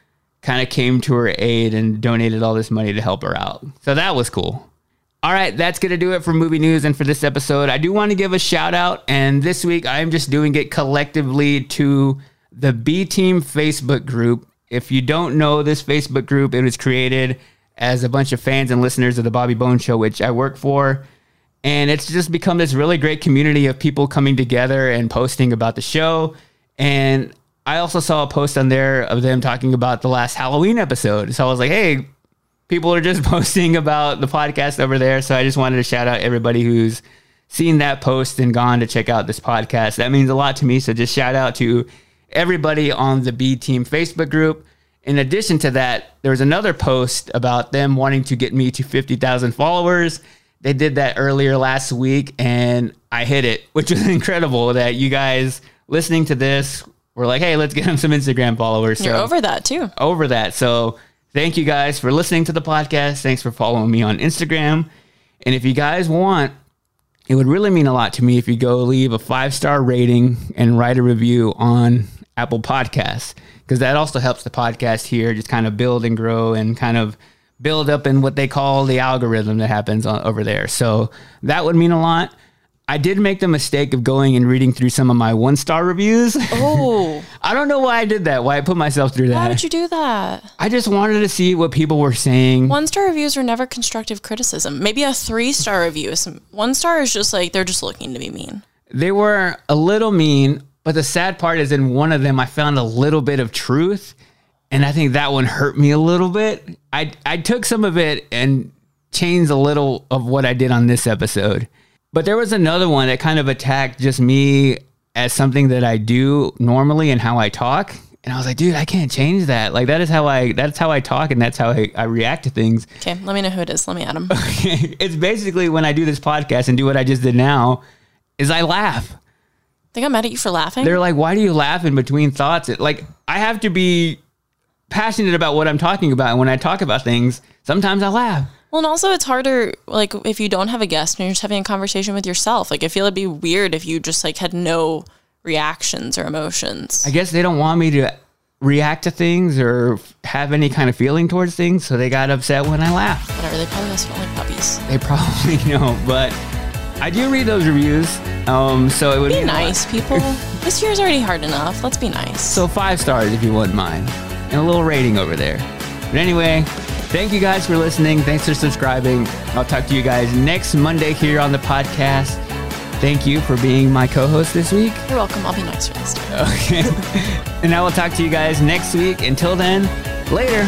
Speaker 2: kind of came to her aid and donated all this money to help her out. So that was cool. All right, that's going to do it for movie news and for this episode. I do want to give a shout out, and this week I'm just doing it collectively to the B Team Facebook group. If you don't know this Facebook group, it was created as a bunch of fans and listeners of the Bobby Bones Show, which I work for. And it's just become this really great community of people coming together and posting about the show. And I also saw a post on there of them talking about the last Halloween episode. So I was like, hey, people are just posting about the podcast over there. So I just wanted to shout out everybody who's seen that post and gone to check out this podcast. That means a lot to me. So just shout out to everybody on the B Team Facebook group. In addition to that, there was another post about them wanting to get me to 50,000 followers. They did that earlier last week and I hit it, which was incredible that you guys listening to this were like, hey, let's get them some Instagram followers.
Speaker 4: You're over that too.
Speaker 2: Over that. So thank you guys for listening to the podcast. Thanks for following me on Instagram. And if you guys want, it would really mean a lot to me if you go leave a five star rating and write a review on Apple Podcasts, because that also helps the podcast here just kind of build and grow and kind of build up in what they call the algorithm that happens on, over there. So that would mean a lot. I did make the mistake of going and reading through some of my one star reviews.
Speaker 4: Oh.
Speaker 2: I don't know why I did that, why I put myself through that.
Speaker 4: Why did you do that?
Speaker 2: I just wanted to see what people were saying.
Speaker 4: One star reviews are never constructive criticism. Maybe a three star review. is some- One star is just like they're just looking to be mean.
Speaker 2: They were a little mean, but the sad part is in one of them I found a little bit of truth, and I think that one hurt me a little bit. I I took some of it and changed a little of what I did on this episode. But there was another one that kind of attacked just me as something that I do normally and how I talk. And I was like, dude, I can't change that. Like that is how I that's how I talk and that's how I, I react to things.
Speaker 4: Okay, let me know who it is. Let me add him.
Speaker 2: it's basically when I do this podcast and do what I just did now, is I laugh.
Speaker 4: They got mad at you for laughing.
Speaker 2: They're like, why do you laugh in between thoughts? It, like, I have to be passionate about what I'm talking about. And when I talk about things, sometimes I laugh.
Speaker 4: Well, and also it's harder, like if you don't have a guest and you're just having a conversation with yourself. Like I feel it'd be weird if you just like had no reactions or emotions.
Speaker 2: I guess they don't want me to react to things or have any kind of feeling towards things. So they got upset when I laughed.
Speaker 4: Whatever. They probably also don't like puppies.
Speaker 2: They probably know, but I do read those reviews. Um, so it would
Speaker 4: Be
Speaker 2: a
Speaker 4: nice, people. this year's already hard enough. Let's be nice.
Speaker 2: So five stars if you wouldn't mind, and a little rating over there. But anyway, thank you guys for listening. Thanks for subscribing. I'll talk to you guys next Monday here on the podcast. Thank you for being my co-host this week.
Speaker 4: You're welcome. I'll be nicer this time.
Speaker 2: Okay, and I will talk to you guys next week. Until then, later.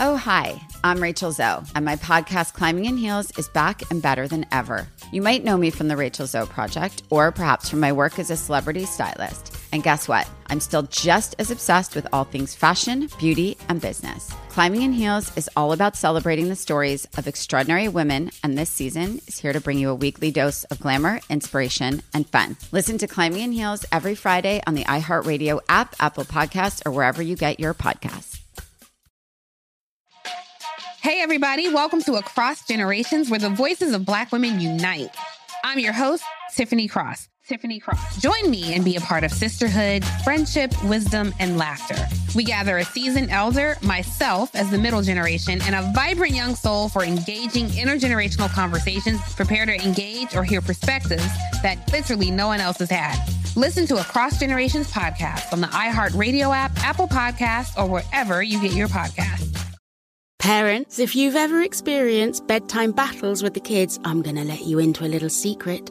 Speaker 11: Oh, hi. I'm Rachel Zoe, and my podcast, Climbing in Heels, is back and better than ever. You might know me from the Rachel Zoe Project, or perhaps from my work as a celebrity stylist. And guess what? I'm still just as obsessed with all things fashion, beauty, and business. Climbing in Heels is all about celebrating the stories of extraordinary women, and this season is here to bring you a weekly dose of glamour, inspiration, and fun. Listen to Climbing in Heels every Friday on the iHeartRadio app, Apple Podcasts, or wherever you get your podcasts.
Speaker 12: Hey, everybody, welcome to Across Generations, where the voices of Black women unite. I'm your host, Tiffany Cross. Tiffany Cross. Join me and be a part of sisterhood, friendship, wisdom, and laughter. We gather a seasoned elder, myself as the middle generation, and a vibrant young soul for engaging intergenerational conversations. Prepare to engage or hear perspectives that literally no one else has had. Listen to Across Generations podcast on the iHeartRadio app, Apple Podcasts, or wherever you get your podcasts.
Speaker 1: Parents, if you've ever experienced bedtime battles with the kids, I'm going to let you into a little secret.